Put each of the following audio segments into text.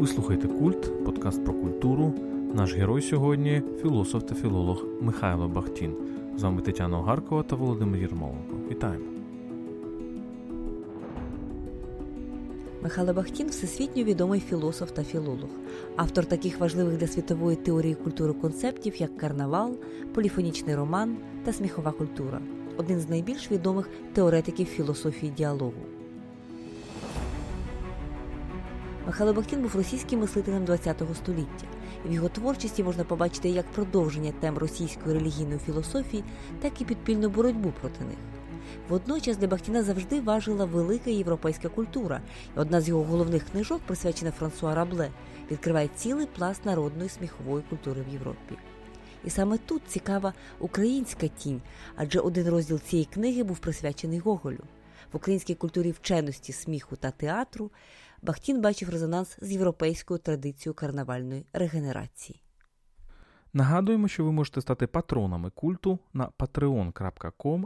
Ви слухаєте Культ, подкаст про культуру. Наш герой сьогодні філософ та філолог Михайло Бахтін. З вами Тетяна Огаркова та Володимир Єрмоленко. Вітаємо! Михайло Бахтін всесвітньо відомий філософ та філолог, автор таких важливих для світової теорії культури концептів, як карнавал, поліфонічний роман та сміхова культура один з найбільш відомих теоретиків філософії діалогу. Михайло Бахтін був російським мислителем ХХ століття. В його творчості можна побачити як продовження тем російської релігійної філософії, так і підпільну боротьбу проти них. Водночас для Бахтіна завжди важила велика європейська культура, і одна з його головних книжок, присвячена Франсуа Рабле, відкриває цілий пласт народної сміхової культури в Європі. І саме тут цікава українська тінь, адже один розділ цієї книги був присвячений Гоголю. В українській культурі вченості, сміху та театру Бахтін бачив резонанс з європейською традицією карнавальної регенерації. Нагадуємо, що ви можете стати патронами культу на patreon.com.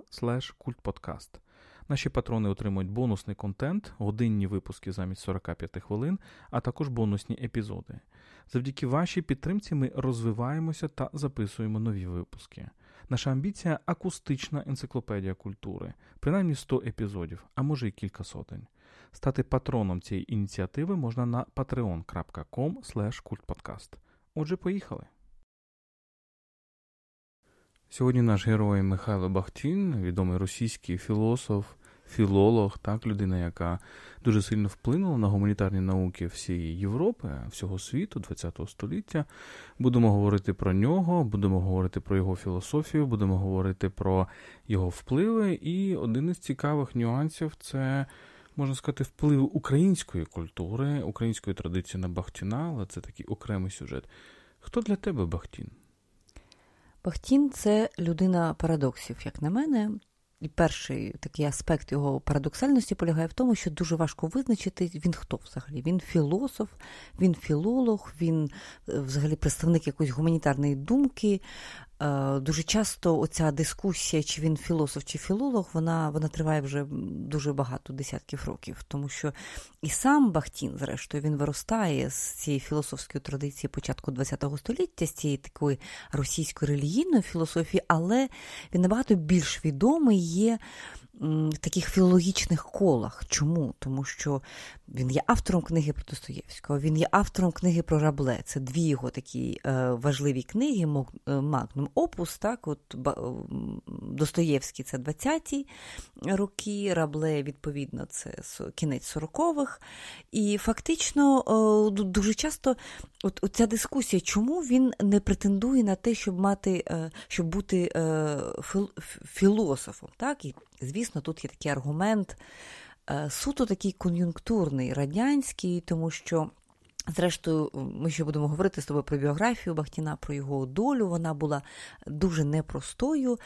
Наші патрони отримують бонусний контент, годинні випуски замість 45 хвилин, а також бонусні епізоди. Завдяки вашій підтримці ми розвиваємося та записуємо нові випуски. Наша амбіція акустична енциклопедія культури, принаймні 100 епізодів, а може й кілька сотень. Стати патроном цієї ініціативи можна на patreon.com. Отже, поїхали. Сьогодні наш герой Михайло Бахтін, відомий російський філософ, філолог, так, людина, яка дуже сильно вплинула на гуманітарні науки всієї Європи, всього світу, ХХ століття. Будемо говорити про нього, будемо говорити про його філософію, будемо говорити про його впливи. І один із цікавих нюансів це. Можна сказати, вплив української культури, української традиції на Бахтіна, але це такий окремий сюжет. Хто для тебе Бахтін? Бахтін це людина парадоксів, як на мене. І перший такий аспект його парадоксальності полягає в тому, що дуже важко визначити, він хто взагалі. Він філософ, він філолог, він е, взагалі представник якоїсь гуманітарної думки, дуже часто оця дискусія, чи він філософ, чи філолог, вона вона триває вже дуже багато десятків років, тому що і сам Бахтін, зрештою, він виростає з цієї філософської традиції початку ХХ століття, з цієї такої російської релігійної філософії, але він набагато більш відомий є в таких філологічних колах. Чому? Тому що він є автором книги про Достоєвського, він є автором книги про Рабле. Це дві його такі е, важливі книги, Магнум Опус. так, от Достоєвський це 20-ті роки, Рабле, відповідно, це кінець 40-х. І фактично е, дуже часто от, ця дискусія, чому він не претендує на те, щоб мати, е, щоб бути філософом. так, і Звісно, тут є такий аргумент, е, суто такий кон'юнктурний, радянський, тому що. Зрештою, ми ще будемо говорити з тобою про біографію Бахтіна, про його долю. Вона була дуже непростою.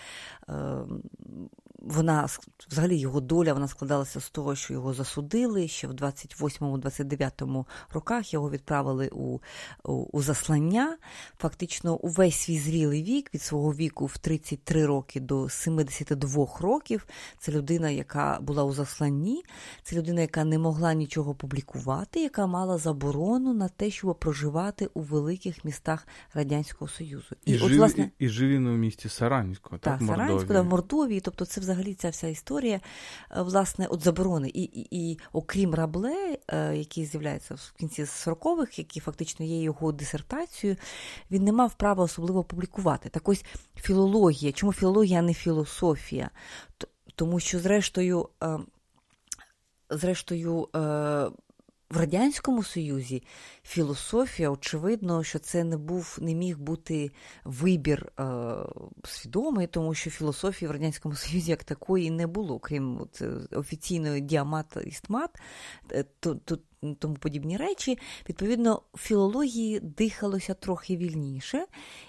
Вона взагалі його доля вона складалася з того, що його засудили ще в 28-29 роках. Його відправили у, у у, заслання. Фактично, увесь свій зрілий вік від свого віку в 33 роки до 72 років. Це людина, яка була у засланні, це людина, яка не могла нічого публікувати, яка мала заборону на те, щоб проживати у великих містах Радянського Союзу. І, і, от, жив, власне, і, і жив він у місті Саранську, так, так Саранську, да, в Мордовії. Тобто, це взагалі ця вся історія е, власне от заборони. І, і, і окрім Рабле, е, який з'являється в кінці 40-х, який фактично є його дисертацією, він не мав права особливо публікувати. Так ось філологія. Чому філологія, а не філософія? Тому що, зрештою, е, зрештою, в Радянському Союзі філософія, очевидно, що це не був, не міг бути вибір е, свідомий, тому що філософії в Радянському Союзі як такої не було, крім от, е, офіційної діамат істмат, е, то, то, тому подібні речі. Відповідно, філології дихалося трохи вільніше,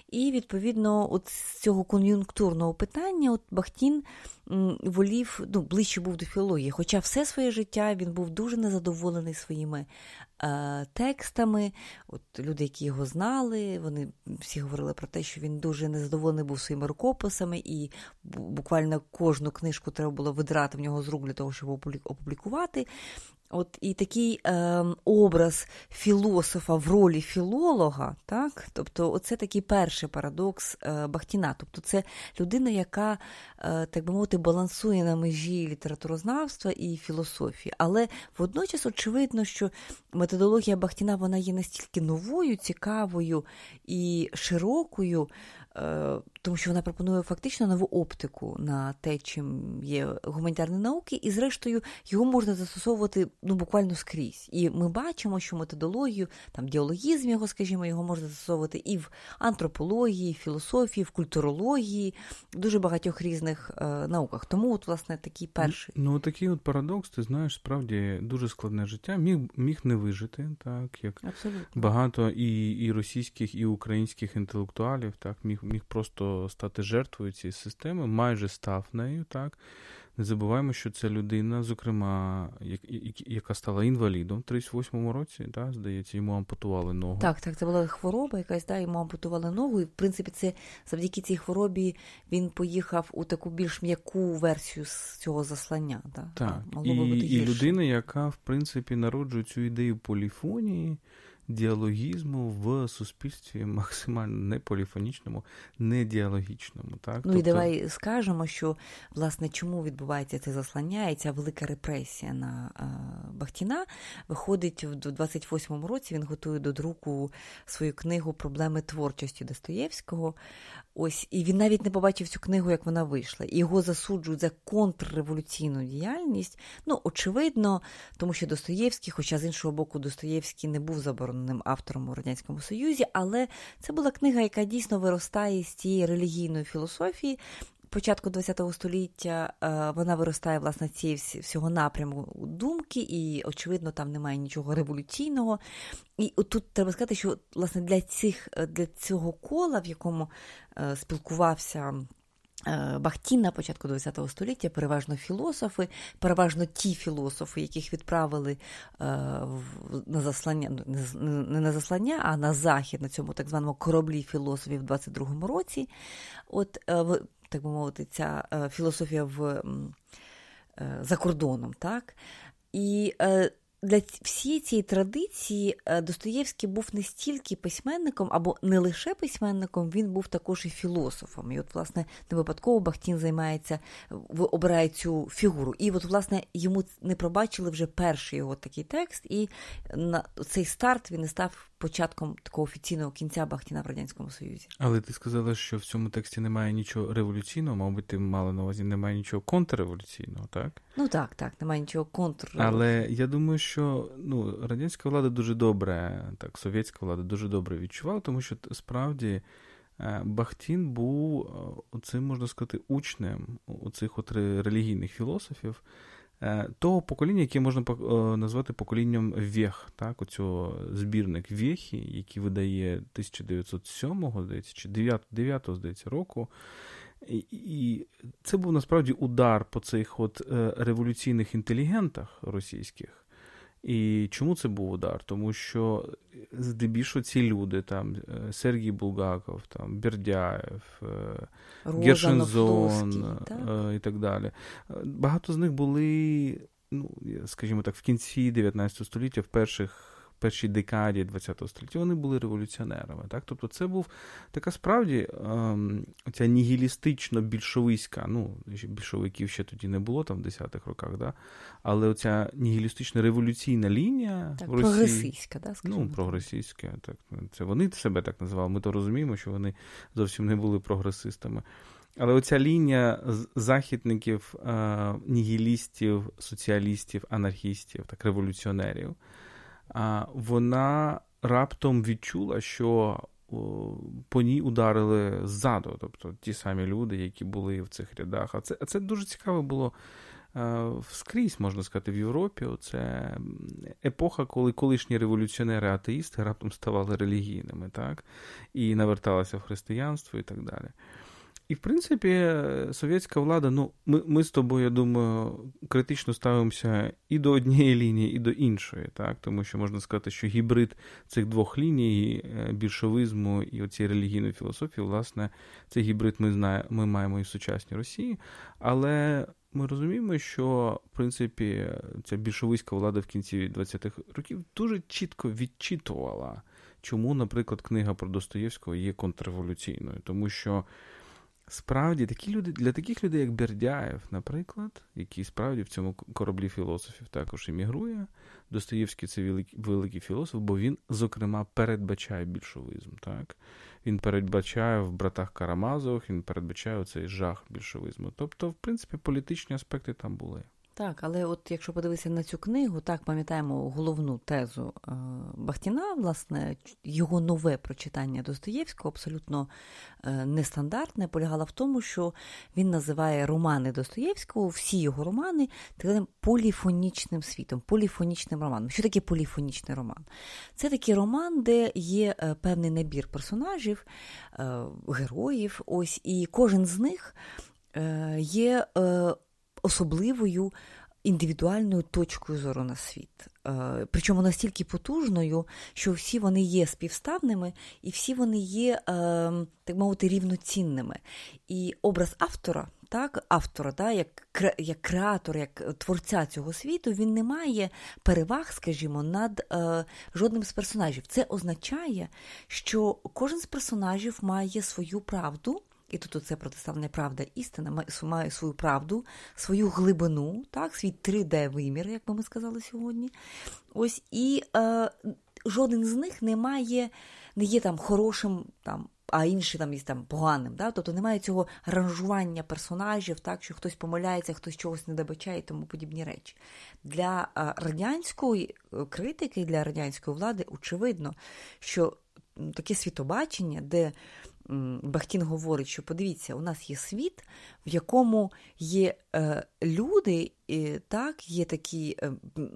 і, відповідно, от з цього кон'юнктурного питання от Бахтін волів, ну, ближче був до філології. Хоча все своє життя він був дуже незадоволений своїми е, текстами. От Люди, які його знали, вони всі говорили про те, що він дуже незадоволений був своїми рукописами, і буквально кожну книжку треба було видирати в нього з рук для того, щоб опублікувати. От І такий е, образ філософа в ролі філолога, так? тобто це такий перший парадокс е, Бахтіна. Тобто це людина, яка, е, так би мовити, балансує на межі літературознавства і філософії. Але водночас очевидно, що методологія Бахтіна вона є настільки новою, цікавою і широкою, тому що вона пропонує фактично нову оптику на те, чим є гуманітарні науки, і, зрештою, його можна застосовувати ну, буквально скрізь. І ми бачимо, що методологію, там діалогізм його, скажімо, його можна застосовувати і в антропології, філософії, в культурології, в дуже багатьох різних е, науках. Тому, от, власне, такий перший. Ну, такий от парадокс, ти знаєш, справді дуже складне життя. Міг міг не вижити, так як Абсолютно. багато і і російських, і українських інтелектуалів, так міг міг просто стати жертвою цієї системи, майже став нею. так. Не забуваємо, що це людина, зокрема, яка стала інвалідом в 38-му році, да, здається, йому ампутували ногу. Так, так, це була хвороба, якась да, йому ампутували ногу. І в принципі, це завдяки цій хворобі він поїхав у таку більш м'яку версію з цього заслання. Да? Так, і, і людина, яка в принципі народжує цю ідею поліфонії діалогізму в суспільстві максимально не поліфонічному, не діалогічному. Так? Ну тобто... і давай скажемо, що власне чому відбувається це заслання і ця велика репресія на а, Бахтіна. Виходить в 28-му році. Він готує до друку свою книгу Проблеми творчості Достоєвського. Ось і він навіть не побачив цю книгу, як вона вийшла. І його засуджують за контрреволюційну діяльність. Ну, очевидно, тому що Достоєвський, хоча з іншого боку, Достоєвський не був забороненим автором у радянському союзі, але це була книга, яка дійсно виростає з цієї релігійної філософії, початку ХХ століття е, вона виростає власне цієї всього напряму думки, і, очевидно, там немає нічого революційного. І тут треба сказати, що власне для цих для цього кола, в якому е, спілкувався. Е, Бахтін на початку ХХ століття переважно філософи, переважно ті філософи, яких відправили на заслання, ну, не на заслання, а на захід на цьому так званому кораблі філософів в 22-му році. От так би мовити, ця е, філософія в, е, за кордоном. так? І е, для всієї цієї традиції Достоєвський був не стільки письменником, або не лише письменником, він був також і філософом. І от, власне, не випадково Бахтін займається, обирає цю фігуру. І от, власне, йому не пробачили вже перший його такий текст, і на цей старт він не став початком такого офіційного кінця Бахтіна в радянському союзі. Але ти сказала, що в цьому тексті немає нічого революційного, мабуть, ти мала на увазі, немає нічого контрреволюційного, так? Ну так, так, немає нічого контр. Але я думаю, що ну, радянська влада дуже добре, так, совєтська влада дуже добре відчувала, тому що справді. Е, Бахтін був е, оцим, можна сказати, учнем оцих от релігійних філософів, Е, того покоління, яке можна назвати поколінням Вех, так, оцього збірник Вехі, який видає 1907 здається, чи 9, 9 здається, року. І, це був насправді удар по цих от е, революційних інтелігентах російських. І чому це був удар? Тому що здебільшого ці люди, там е, Сергій Булгаков, там Бердяєв, е, Гершензон е, і так далі. Багато з них були, ну, скажімо так, в кінці 19 століття, в перших першій декаді ХХ століття вони були революціонерами. Так? Тобто це був така справді ем, ця нігілістично більшовицька, ну, більшовиків ще тоді не було там в 10-х роках, да? але оця нігілістично революційна лінія так, Росії, прогресистська, да, ну, прогресистська, так, це вони себе так називали. Ми то розуміємо, що вони зовсім не були прогресистами. Але оця лінія західників, е, нігілістів, соціалістів, анархістів, так, революціонерів, вона раптом відчула, що по ній ударили ззаду, тобто ті самі люди, які були в цих рядах. А це це дуже цікаво було скрізь, можна сказати, в Європі. Це епоха, коли колишні революціонери-атеїсти раптом ставали релігійними, так, і наверталися в християнство і так далі. І, в принципі, совєтська влада, ну, ми ми з тобою, я думаю, критично ставимося і до однієї лінії, і до іншої, так? Тому що можна сказати, що гібрид цих двох ліній, е, більшовизму і оцієї релігійної філософії, власне, цей гібрид ми знає, ми маємо і в сучасній Росії. Але ми розуміємо, що в принципі ця більшовицька влада в кінці 20-х років дуже чітко відчитувала, чому, наприклад, книга про Достоєвського є контрреволюційною, тому що. Справді, такі люди, для таких людей, як Бердяєв, наприклад, який справді в цьому кораблі філософів також іммігрує, Достоєвський це великий, великий філософ, бо він, зокрема, передбачає більшовизм. Так? Він передбачає в братах Карамазових, він передбачає цей жах більшовизму. Тобто, в принципі, політичні аспекти там були. Так, але от якщо подивитися на цю книгу, так пам'ятаємо головну тезу е, Бахтіна, власне, його нове прочитання Достоєвського абсолютно е, нестандартне, полягало в тому, що він називає романи Достоєвського, всі його романи, таким поліфонічним світом, поліфонічним романом. Що таке поліфонічний роман? Це такий роман, де є е, певний набір персонажів, героїв, ось, і кожен з них є особливою індивідуальною точкою зору на світ. Е, причому настільки потужною, що всі вони є співставними і всі вони є, е, так мовити, рівноцінними. І образ автора. Так, автора, да, як як креатор, як творця цього світу, він не має переваг, скажімо, над е, жодним з персонажів. Це означає, що кожен з персонажів має свою правду, і тут це протиставлення правда істина має свою правду, свою глибину, так, свій 3D-вимір, як би ми сказали сьогодні. Ось і е, жоден з них не має, не є там хорошим, там, а інший там є там поганим. Да? Тобто немає цього ранжування персонажів, так, що хтось помиляється, хтось чогось не добачає і тому подібні речі. Для е, радянської е, критики, для радянської влади очевидно, що таке світобачення, де Бахтін говорить, що подивіться, у нас є світ, в якому є е, люди, і, так, є такі е,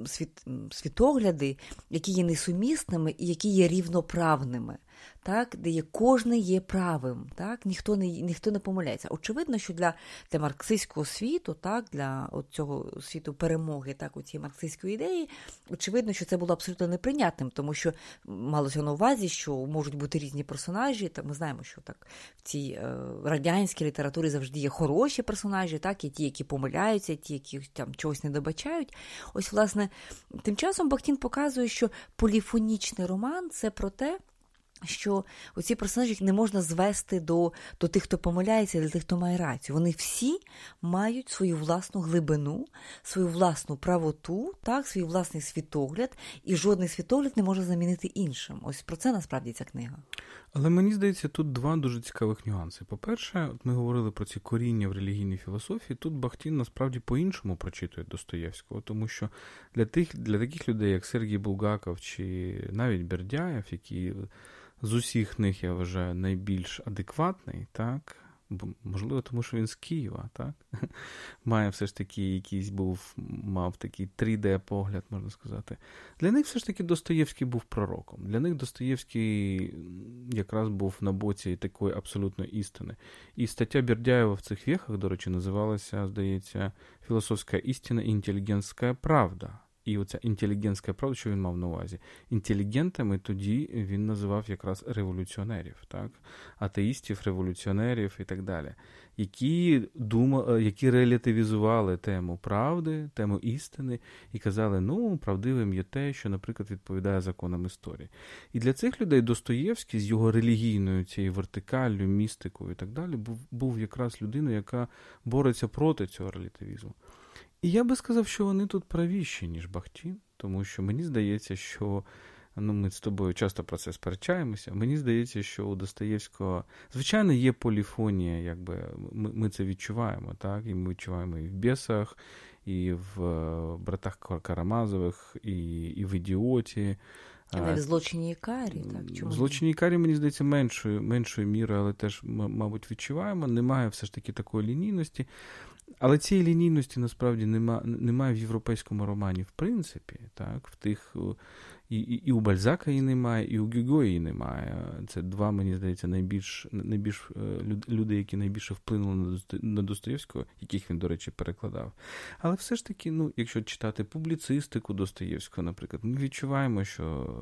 світ, світогляди, які є несумісними і які є рівноправними так, де є кожне є правим, так, ніхто не ніхто не помиляється. Очевидно, що для для марксистського світу, так, для от цього світу перемоги, так, у цій марксистської ідеї, очевидно, що це було абсолютно неприйнятним, тому що малося на увазі, що можуть бути різні персонажі. Так, ми знаємо, що так в цій е, радянській літературі завжди є хороші персонажі, так, і ті, які помиляються, ті, які там чогось не добачають. Ось, власне, тим часом Бахтін показує, що поліфонічний роман це про те що оці персонажі не можна звести до до тих, хто помиляється, до тих, хто має рацію. Вони всі мають свою власну глибину, свою власну правоту, так, свій власний світогляд, і жодний світогляд не може замінити іншим. Ось про це насправді ця книга. Але мені здається, тут два дуже цікавих нюанси. По-перше, от ми говорили про ці коріння в релігійній філософії. Тут Бахтін насправді по-іншому прочитує Достоєвського, тому що для тих, для таких людей, як Сергій Булгаков чи навіть Бердяєв, які з усіх них я вважаю найбільш адекватний, так? Можливо, тому що він з Києва, так? Має все ж таки якийсь був, мав такий 3D-погляд, можна сказати. Для них все ж таки Достоєвський був пророком. Для них Достоєвський якраз був на боці такої абсолютної істини. І стаття Бердяєва в цих віхах, до речі, називалася, здається, Філософська істина і інтелігентська правда. І оця інтелігентська правда, що він мав на увазі. Інтелігентами тоді він називав якраз революціонерів, так? атеїстів, революціонерів і так далі, які думали, які релятивізували тему правди, тему істини, і казали, ну, правдивим є те, що, наприклад, відповідає законам історії. І для цих людей Достоєвський з його релігійною цією вертикаллю, містикою і так далі, був, був якраз людиною, яка бореться проти цього релятивізму. І я би сказав, що вони тут правіші, ніж Бахтін, тому що мені здається, що ну, ми з тобою часто про це сперечаємося. Мені здається, що у Достоєвського, звичайно, є поліфонія, якби ми ми це відчуваємо, так? І ми відчуваємо і в Бєсах, і в е, братах Карамазових, і і в Ідіоті. Але в злочині і карі, так? Чому? В злочині і карі, мені здається, меншою меншою мірою, але теж, мабуть, відчуваємо. Немає все ж таки такої лінійності. Але цієї лінійності насправді нема, немає в європейському романі, в принципі, так, в тих і і, і у Бальзака її немає, і у Гюго її немає. Це два, мені здається, найбільш найбільш е, люди, які найбільше вплинули на Достоєвського, яких він, до речі, перекладав. Але все ж таки, ну, якщо читати публіцистику Достоєвського, наприклад, ми відчуваємо, що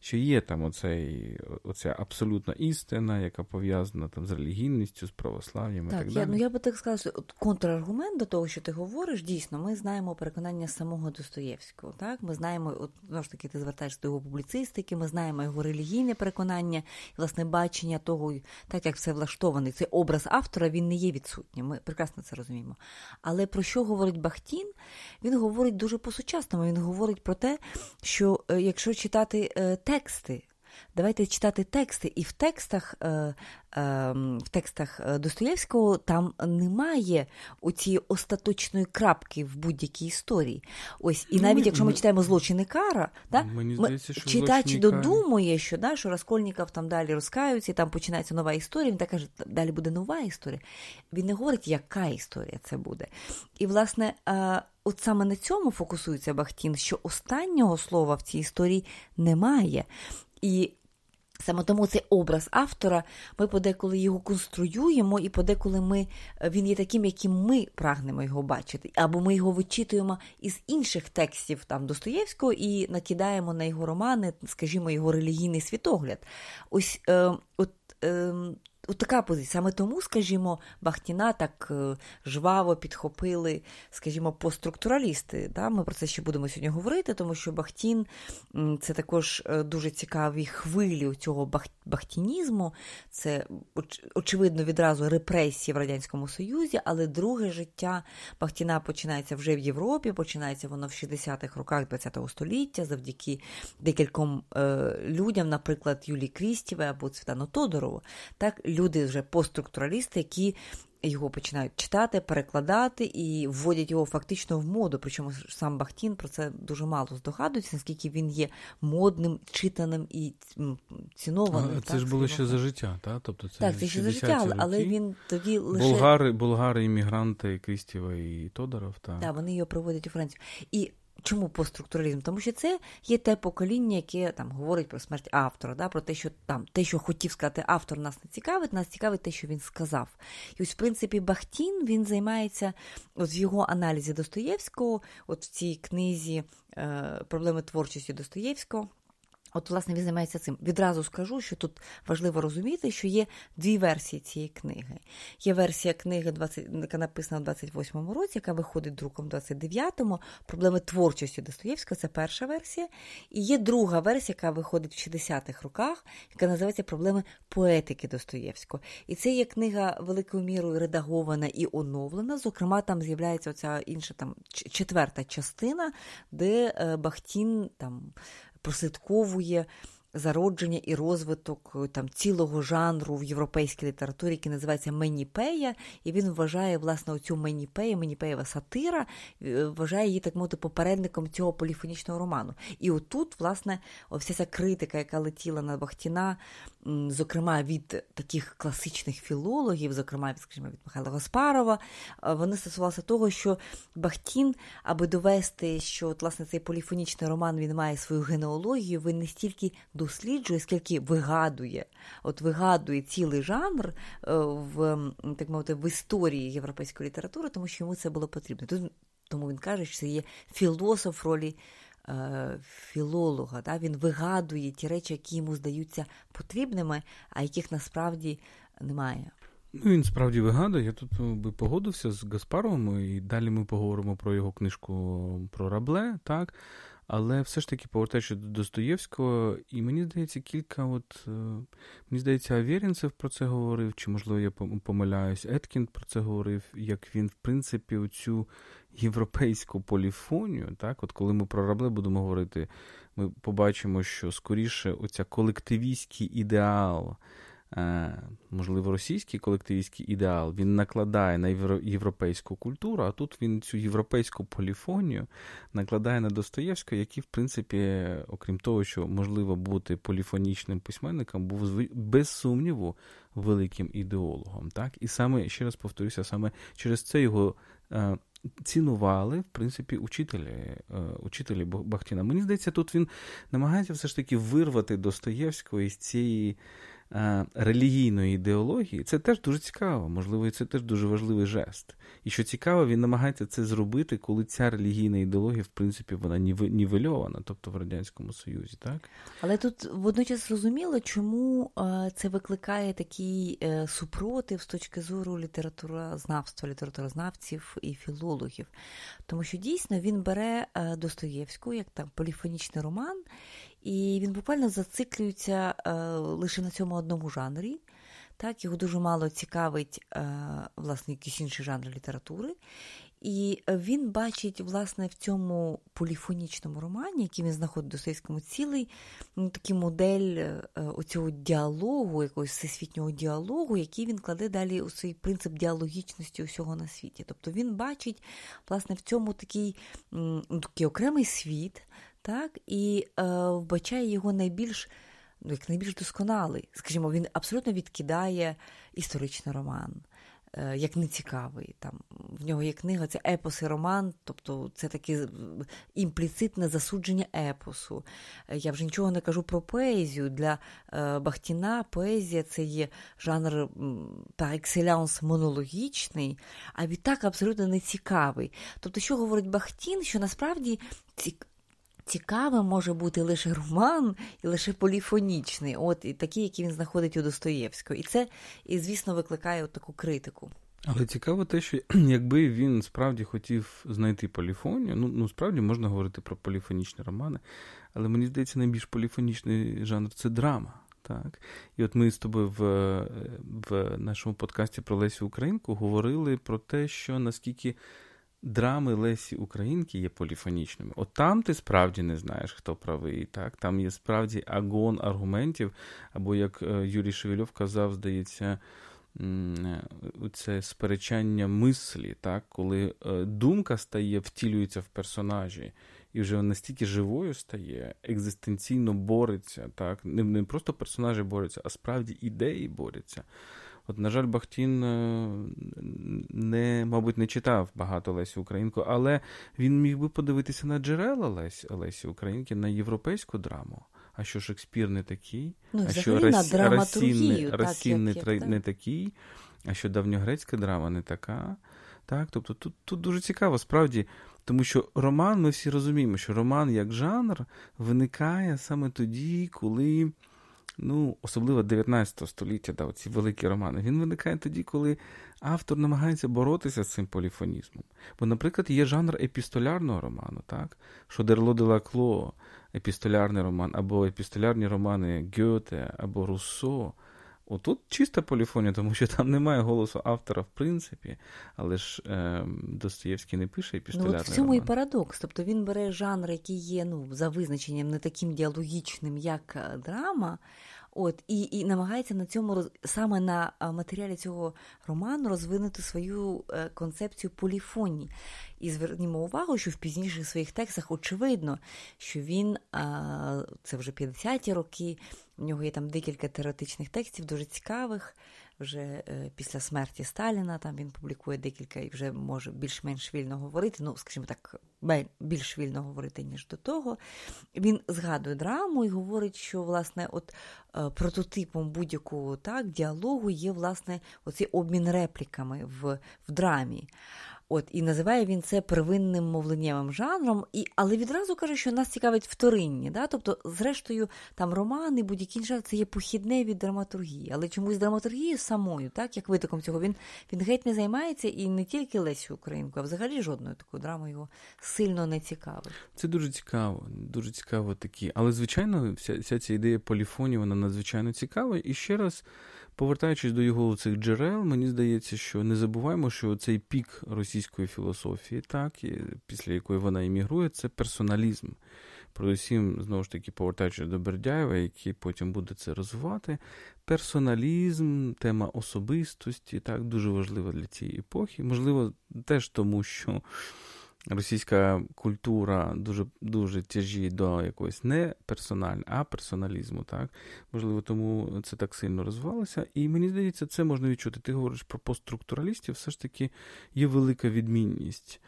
що є там оцей, оця абсолютна істина, яка пов'язана там з релігійністю, з православ'ям так, і так я, далі. Ну я би так сказала, що контраргумент до того, що ти говориш, дійсно, ми знаємо переконання самого Достоєвського. Так, ми знаємо, от знову ж таки, ти звертаєшся до його публіцистики, ми знаємо його релігійне переконання, і власне бачення того, так як все влаштований, цей образ автора він не є відсутнім. Ми прекрасно це розуміємо. Але про що говорить Бахтін? Він говорить дуже по-сучасному. Він говорить про те, що е, якщо читати е, тексти. Давайте читати тексти, і в текстах е, е, в текстах е, Достоєвського там немає оцієї остаточної крапки в будь-якій історії. Ось, І навіть якщо ми читаємо злочини кара, да, Мені здається, що читач додумує, що да, що Раскольніков там далі розкаються, і там починається нова історія. Він так каже, далі буде нова історія. Він не говорить, яка історія це буде. І, власне, от саме на цьому фокусується Бахтін, що останнього слова в цій історії немає. І Саме тому цей образ автора, ми подеколи його конструюємо, і подеколи ми, він є таким, яким ми прагнемо його бачити, або ми його вичитуємо із інших текстів там Достоєвського і накидаємо на його романи, скажімо, його релігійний світогляд. Ось е, от е, От така позиція. Саме тому, скажімо, Бахтіна так е, жваво підхопили, скажімо, постструктуралісти. Да? Ми про це ще будемо сьогодні говорити, тому що Бахтін це також е, дуже цікаві хвилі цього бахтінізму. Це, очевидно, відразу репресії в Радянському Союзі, але друге життя Бахтіна починається вже в Європі, починається воно в 60-х роках ХХ століття завдяки декільком е, людям, наприклад, Юлії Крістіве або Цвітану Тодорову. Так, люди вже постструктуралісти, які його починають читати, перекладати і вводять його фактично в моду. Причому сам Бахтін про це дуже мало здогадується, наскільки він є модним, читаним і цінованим. А, це ж було ще за життя, так? Тобто це так, це ще за життя, але, але він тоді лише болгари, болгари, іммігранти Крістєва і Тодоров. Так, Так, вони його проводять у Францію. І Чому постструктуралізм? Тому що це є те покоління, яке там говорить про смерть автора, да, про те, що там те, що хотів сказати автор, нас не цікавить, нас цікавить те, що він сказав. І ось, в принципі, Бахтін він займається от в його аналізі Достоєвського, от в цій книзі е, проблеми творчості Достоєвського. От, власне, він займається цим. Відразу скажу, що тут важливо розуміти, що є дві версії цієї книги. Є версія книги, 20, яка написана в 28-му році, яка виходить друком в 29-му. Проблеми творчості Достоєвського це перша версія. І є друга версія, яка виходить в 60-х роках, яка називається Проблеми поетики Достоєвського. І це є книга великою мірою редагована і оновлена. Зокрема, там з'являється оця інша там четверта частина, де е, Бахтін там прослідковує зародження і розвиток е, там цілого жанру в європейській літературі, який називається Меніпея, і він вважає власне оцю Меніпею, Меніпеєва сатира, е, вважає її так мовити попередником цього поліфонічного роману. І отут, власне, вся ця критика, яка летіла на Бахтіна, зокрема від таких класичних філологів, зокрема скажімо, від Михайла Гаспарова, е, вони стосувалися того, що Бахтін, аби довести, що от, власне цей поліфонічний роман він має свою генеалогію, він не стільки досліджує, скільки вигадує, от вигадує цілий жанр е, в так мовити в історії європейської літератури, тому що йому це було потрібно. Тому він каже, що це є філософ ролі. Е, філолога, да? він вигадує ті речі, які йому здаються потрібними, а яких насправді немає. Ну, Він справді вигадує. Я тут ну, би погодився з Гаспаровим, і далі ми поговоримо про його книжку про Рабле. так? Але все ж таки повертаючи до Достоєвського, і мені здається, кілька, от е, мені здається, Авєрінцев про це говорив, чи, можливо, я помиляюсь, Еткін про це говорив, як він, в принципі, оцю європейську поліфонію, так, от коли ми про рабле будемо говорити, ми побачимо, що скоріше оця колективістський ідеал. Е, можливо, російський колективістський ідеал він накладає на європейську культуру, а тут він цю європейську поліфонію накладає на Достоєвського, який, в принципі, окрім того, що можливо бути поліфонічним письменником, був без сумніву великим ідеологом. Так? І саме, ще раз повторюся, саме через це його е, цінували, в принципі, учителі е, учителі Бахтіна. Мені здається, тут він намагається все ж таки вирвати Достоєвського із цієї релігійної ідеології, це теж дуже цікаво, можливо, це теж дуже важливий жест. І що цікаво, він намагається це зробити, коли ця релігійна ідеологія, в принципі, вона нівельована, тобто в Радянському Союзі, так? Але тут водночас зрозуміло, чому е, це викликає такий е, супротив з точки зору літературознавства, літературознавців і філологів. Тому що дійсно він бере Достоєвську як там поліфонічний роман. І він буквально зациклюється е, лише на цьому одному жанрі. Так, Його дуже мало цікавить е, власне, якийсь інший жанр літератури. І він бачить, власне, в цьому поліфонічному романі, який він знаходить Достоєвському цілий, ну, такий модель е, оцього діалогу, якогось всесвітнього діалогу, який він кладе далі у свій принцип діалогічності усього на світі. Тобто він бачить, власне, в цьому такий, ну, такий окремий світ так, і е, вбачає його найбільш ну, як найбільш досконалий. Скажімо, він абсолютно відкидає історичний роман. Е, як нецікавий. Там, В нього є книга, це епос і роман, тобто це таке імпліцитне засудження епосу. Е, я вже нічого не кажу про поезію. Для е, Бахтіна поезія це є жанр par excellence монологічний, а відтак абсолютно нецікавий. Тобто, що говорить Бахтін, що насправді цікавим може бути лише роман і лише поліфонічний, от і такий, який він знаходить у Достоєвського. І це, і, звісно, викликає от таку критику. Але цікаво те, що якби він справді хотів знайти поліфонію, ну ну справді можна говорити про поліфонічні романи, але мені здається, найбільш поліфонічний жанр це драма. Так? І от ми з тобою в в нашому подкасті про Лесю Українку говорили про те, що наскільки драми Лесі Українки є поліфонічними. От там ти справді не знаєш, хто правий. так? Там є справді агон аргументів, або, як е, Юрій Шевельов казав, здається, е, це сперечання мислі, так? коли е, думка стає, втілюється в персонажі. І вже настільки живою стає, екзистенційно бореться, так? Не не просто персонажі борються, а справді ідеї борються. От, на жаль, Бахтін е, не, мабуть, не читав багато Лесі Українку, але він міг би подивитися на джерела Лесі, Лесі Українки, на європейську драму. А що Шекспір не такий, ну, а що Рас... Расін, Расін не, як, не такий, а що давньогрецька драма не така. Так, Тобто тут тут дуже цікаво, справді, тому що роман, ми всі розуміємо, що роман як жанр виникає саме тоді, коли ну, особливо 19 століття, да, ці великі романи, він виникає тоді, коли автор намагається боротися з цим поліфонізмом. Бо, наприклад, є жанр епістолярного роману, так? Шодерло де Лакло, епістолярний роман, або епістолярні романи Гьоте, або Руссо. Отут чиста поліфонія, тому що там немає голосу автора, в принципі, але ж е, Достоєвський не пише епістолярний Ну, от В цьому роман. і парадокс. Тобто він бере жанр, який є ну, за визначенням не таким діалогічним, як е, драма, От і і намагається на цьому саме на матеріалі цього роману розвинути свою е, концепцію поліфонії. І звернімо увагу, що в пізніших своїх текстах очевидно, що він це вже 50-ті роки. В нього є там декілька теоретичних текстів, дуже цікавих вже е, після смерті Сталіна. Там він публікує декілька і вже може більш-менш вільно говорити. Ну, скажімо так, більш вільно говорити, ніж до того. Він згадує драму і говорить, що власне от е, прототипом будь-якого так, діалогу є власне оцей обмін репліками в, в драмі. От і називає він це первинним мовленнєвим жанром, і, але відразу каже, що нас цікавить вторинні. Да? Тобто, зрештою, там романи, будь-які жанр, це є похідне від драматургії. Але чомусь драматургією самою, так як витоком цього, він він геть не займається і не тільки Лесю Українку, а взагалі жодною такою драмою його сильно не цікавить. Це дуже цікаво, дуже цікаво такі. Але, звичайно, вся, вся ця ідея поліфонії, вона надзвичайно цікава. І ще раз. Повертаючись до його цих джерел, мені здається, що не забуваємо, що цей пік російської філософії, так, і після якої вона іммігрує, це персоналізм. Передусім, знову ж таки, повертаючись до Бердяєва, який потім буде це розвивати. Персоналізм, тема особистості, так, дуже важлива для цієї епохи. Можливо, теж тому, що російська культура дуже дуже тяжі до якоїсь не персонального, а персоналізму. так? Можливо, тому це так сильно розвивалося. І мені здається, це можна відчути. Ти говориш про постструктуралістів, все ж таки є велика відмінність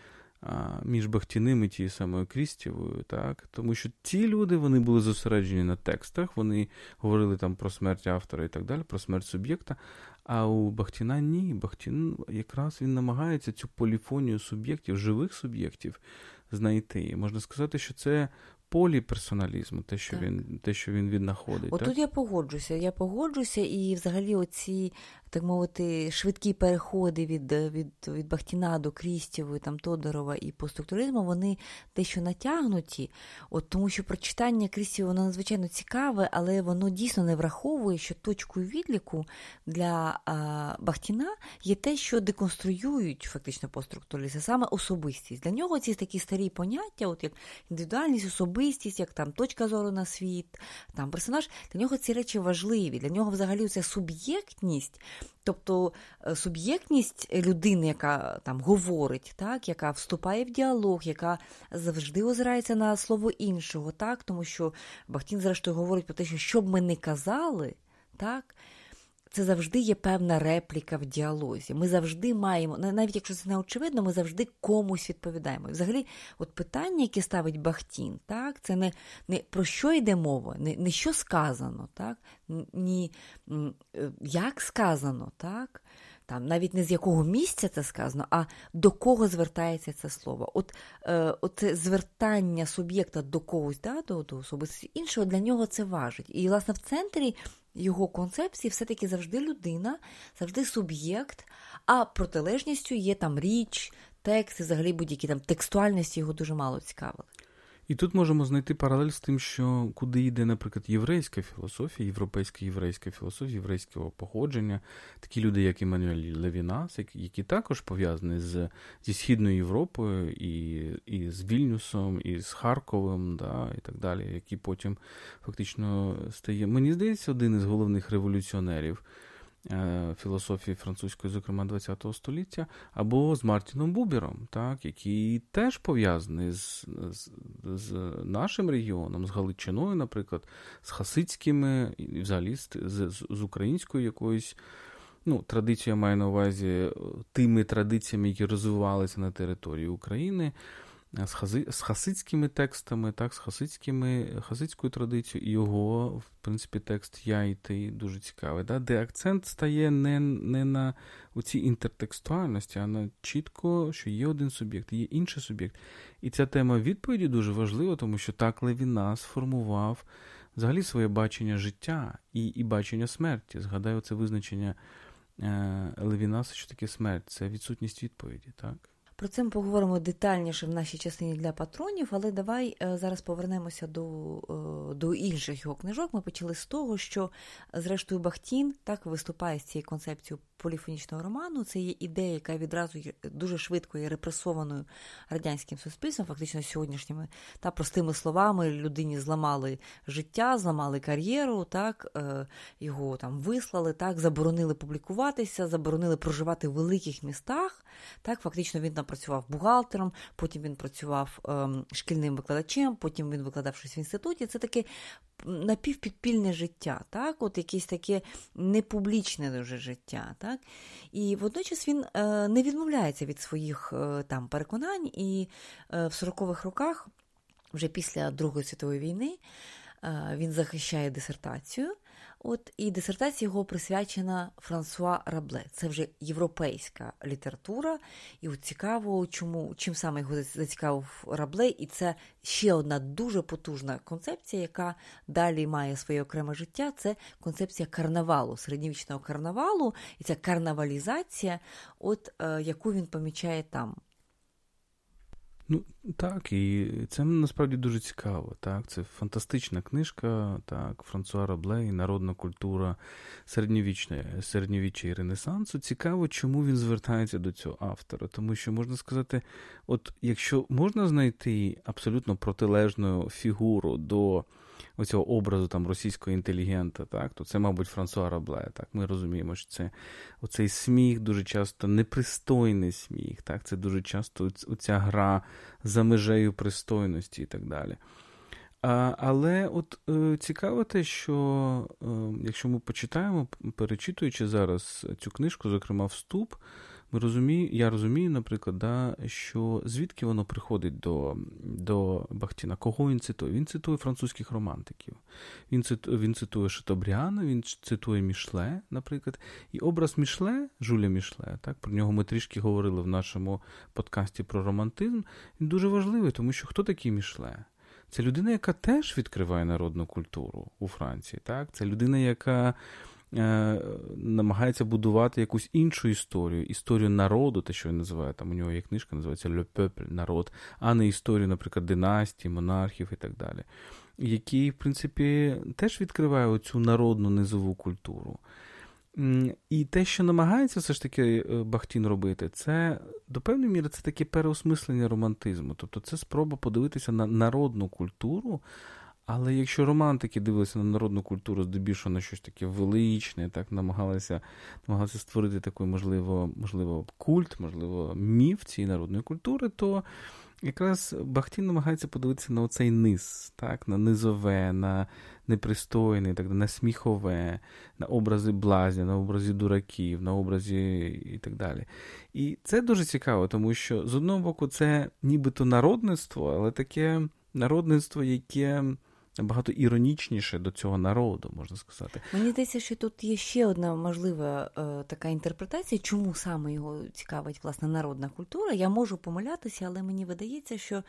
між Бахтіним і тією самою Крістєвою, так? Тому що ті люди вони були зосереджені на текстах, вони говорили там про смерть автора і так далі, про смерть суб'єкта. А у Бахтіна ні. Бахтін якраз він намагається цю поліфонію суб'єктів, живих суб'єктів знайти. Можна сказати, що це поліперсоналізму, те, що так. він те, що він віднаходить. Отут я погоджуся. Я погоджуся, і взагалі оці так мовити, швидкі переходи від від, від Бахтіна до Крістєвої, там Тодорова і постструктуризму, вони дещо натягнуті, от тому що прочитання Крістєва воно надзвичайно цікаве, але воно дійсно не враховує, що точкою відліку для а, Бахтіна є те, що деконструюють фактично постструктуралісти, саме особистість. Для нього ці такі старі поняття, от як індивідуальність, особистість, як там точка зору на світ, там персонаж, для нього ці речі важливі. Для нього взагалі ця суб'єктність. Тобто е, суб'єктність людини, яка там говорить, так, яка вступає в діалог, яка завжди озирається на слово іншого, так, тому що Бахтін, зрештою, говорить про те, що що б ми не казали, так, це завжди є певна репліка в діалозі. Ми завжди маємо, навіть якщо це не очевидно, ми завжди комусь відповідаємо. І взагалі, от питання, яке ставить Бахтін, так, це не не про що йде мова, не не що сказано, так, ні е, як сказано, так, там, навіть не з якого місця це сказано, а до кого звертається це слово. От е, Оце звертання суб'єкта до когось, да, до, до особисті іншого, для нього це важить. І, власне, в центрі його концепції все-таки завжди людина, завжди суб'єкт, а протилежністю є там річ, текст і взагалі будь-які там текстуальності його дуже мало цікавили. І тут можемо знайти паралель з тим, що куди йде, наприклад, єврейська філософія, європейська єврейська філософія, єврейського походження, такі люди, як Іммануель Левінас, які також пов'язані з, зі Східною Європою, і і з Вільнюсом, і з Харковом, да, і так далі, які потім фактично стає. Мені здається, один із головних революціонерів. Е, філософії французької, зокрема ХХ століття, або з Мартіном Бубером, так, який теж пов'язаний з, з, з нашим регіоном, з Галичиною, наприклад, з хасидськими, і взагалі з, з, з українською якоюсь. Ну, традицію я маю на увазі тими традиціями, які розвивалися на території України. З хази, з хасидськими текстами, так, з хасидськими, хасидською традицією, і його, в принципі, текст Я і ти дуже цікавий, да, де акцент стає не не на цій інтертекстуальності, а на чітко, що є один суб'єкт, є інший суб'єкт. І ця тема відповіді дуже важлива, тому що так Левіна сформував взагалі своє бачення життя і і бачення смерті. Згадаю, це визначення е, Левінаса, що таке смерть, це відсутність відповіді. так. Про це ми поговоримо детальніше в нашій частині для патронів, але давай е, зараз повернемося до е, до інших його книжок. Ми почали з того, що, зрештою, Бахтін так виступає з цією концепцією поліфонічного роману. Це є ідея, яка відразу дуже швидко є репресованою радянським суспільством, фактично сьогоднішніми та простими словами людині зламали життя, зламали кар'єру, так е, його там вислали, так заборонили публікуватися, заборонили проживати в великих містах. Так, фактично він там працював бухгалтером, потім він працював ем, шкільним викладачем, потім він викладав щось в інституті. Це таке напівпідпільне життя, так, от якесь таке непублічне дуже життя. Так? І водночас він е, не відмовляється від своїх е, там переконань, і е, в 40-х роках, вже після Другої світової війни, він захищає дисертацію. От і дисертація його присвячена Франсуа Рабле. Це вже європейська література. І от цікаво, чому чим саме його зацікавив Рабле, і це ще одна дуже потужна концепція, яка далі має своє окреме життя. Це концепція карнавалу, середньовічного карнавалу, і ця карнавалізація, от е, яку він помічає там. Ну, Так, і це насправді дуже цікаво. Так, Це фантастична книжка, так, Франсуа Рабле Народна культура середньовіччя і Ренесансу. Цікаво, чому він звертається до цього автора. Тому що можна сказати, от якщо можна знайти абсолютно протилежну фігуру до оцього образу там російського інтелігента, так, то це, мабуть, Франсуа Рабле. Так, Ми розуміємо, що це оцей сміх дуже часто непристойний сміх. так, Це дуже часто оця гра за межею пристойності і так далі. А, Але от е, цікаво те, що е, якщо ми почитаємо, перечитуючи зараз цю книжку, зокрема вступ, ми розумію, я розумію, наприклад, да, що звідки воно приходить до до Бахтіна. Кого він цитує? Він цитує французьких романтиків. Він цитує, він цитує Шатобріана, він цитує Мішле, наприклад. І образ Мішле, Жуля Мішле, так, про нього ми трішки говорили в нашому подкасті про романтизм. Він дуже важливий, тому що хто такий Мішле? Це людина, яка теж відкриває народну культуру у Франції. так? Це людина, яка намагається будувати якусь іншу історію, історію народу, те, що він називає, там у нього є книжка, називається Le Peuple, народ, а не історію, наприклад, династії, монархів і так далі. Який, в принципі, теж відкриває оцю народну низову культуру. І те, що намагається все ж таки е, Бахтін робити, це до певної міри це таке переосмислення романтизму. Тобто це спроба подивитися на народну культуру. Але якщо романтики дивилися на народну культуру, здебільшого на щось таке величне, так намагалися намагалися створити такий, можливо, можливо, культ, можливо, міф цієї народної культури, то якраз Бахтін намагається подивитися на оцей низ, так, на низове, на непристойне, так, на сміхове, на образи блазня, на образи дураків, на образі і так далі. І це дуже цікаво, тому що з одного боку це нібито народництво, але таке народництво, яке набагато іронічніше до цього народу, можна сказати. Мені здається, що тут є ще одна можлива е, така інтерпретація, чому саме його цікавить власне народна культура. Я можу помилятися, але мені видається, що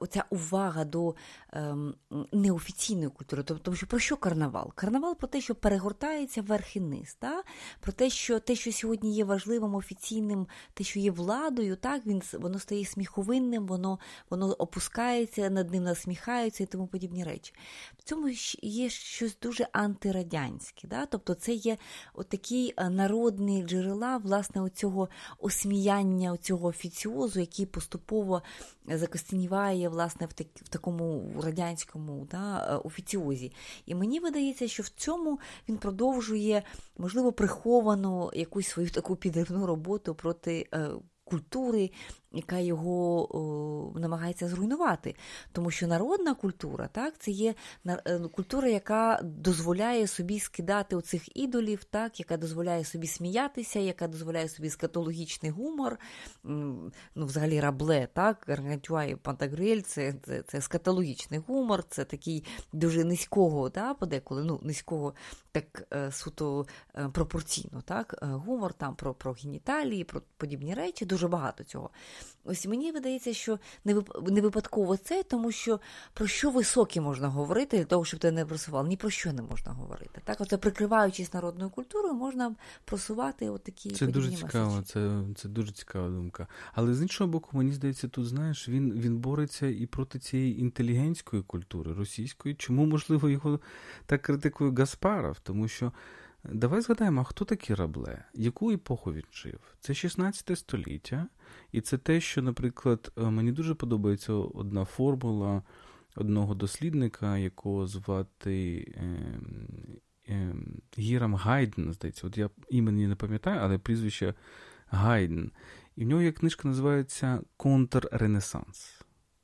оця увага до ем, неофіційної культури. Тобто, що про що карнавал? Карнавал про те, що перегортається вверх і низ, та? про те, що те, що сьогодні є важливим, офіційним, те, що є владою, так, він, воно стає сміховинним, воно воно опускається, над ним насміхаються і тому подібні речі. В цьому є щось дуже антирадянське. Да? Тобто це є такі е, народні джерела власне, оцього осміяння, оцього офіціозу, який поступово закостеніває власне в так, в такому радянському да, е, офіціозі. І мені видається, що в цьому він продовжує, можливо, приховану якусь свою таку підривну роботу проти. Культури, яка його о, намагається зруйнувати. Тому що народна культура так, це є е, культура, яка дозволяє собі скидати оцих ідолів, так, яка дозволяє собі сміятися, яка дозволяє собі скатологічний гумор. Ну, Взагалі рабле, так, Гаргантюа і Пантагрель це, це це, скатологічний гумор, це такий дуже низького, да, подеколи, ну, низького, так е, суто е, пропорційно. так, Гумор там про про геніталії, про подібні речі, дуже багато цього. Ось мені видається, що не випадково це, тому що про що високе можна говорити, для того, щоб ти не просував, ні про що не можна говорити. Так, оце прикриваючись народною культурою, можна просувати от такі Це дуже цікаво, це це дуже цікава думка. Але з іншого боку, мені здається, тут знаєш, він він бореться і проти цієї інтелігентської культури російської. Чому можливо його так критикує Гаспаров? Тому що. Давай згадаємо, хто такий Рабле? Яку епоху він жив? Це 16 століття, і це те, що, наприклад, е, мені дуже подобається одна формула одного дослідника, якого звати е, е, Гірам Гайден, здається. От я імені не пам'ятаю, але прізвище Гайден. І в нього є книжка називається Контрренесанс.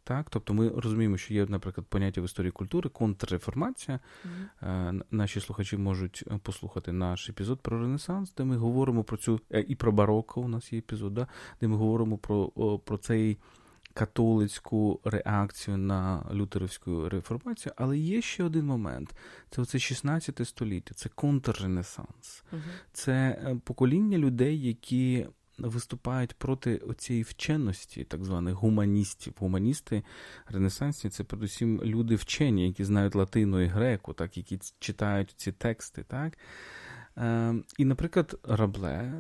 Так, тобто ми розуміємо, що є, наприклад, поняття в історії культури, контрреформація. Mm-hmm. Наші слухачі можуть е, послухати наш епізод про Ренесанс, де ми говоримо про цю е, і про бароко. У нас є епізод, да, де ми говоримо про, про цей католицьку реакцію на лютерівську реформацію. Але є ще один момент: це оце 16 століття, це контрренесанс. Mm-hmm. Це покоління людей, які виступають проти цієї вченості, так званих гуманістів. Гуманісти ренесансні це передусім люди вчені, які знають латину і греку, так, які читають ці тексти. так. Е, І, наприклад, Рабле,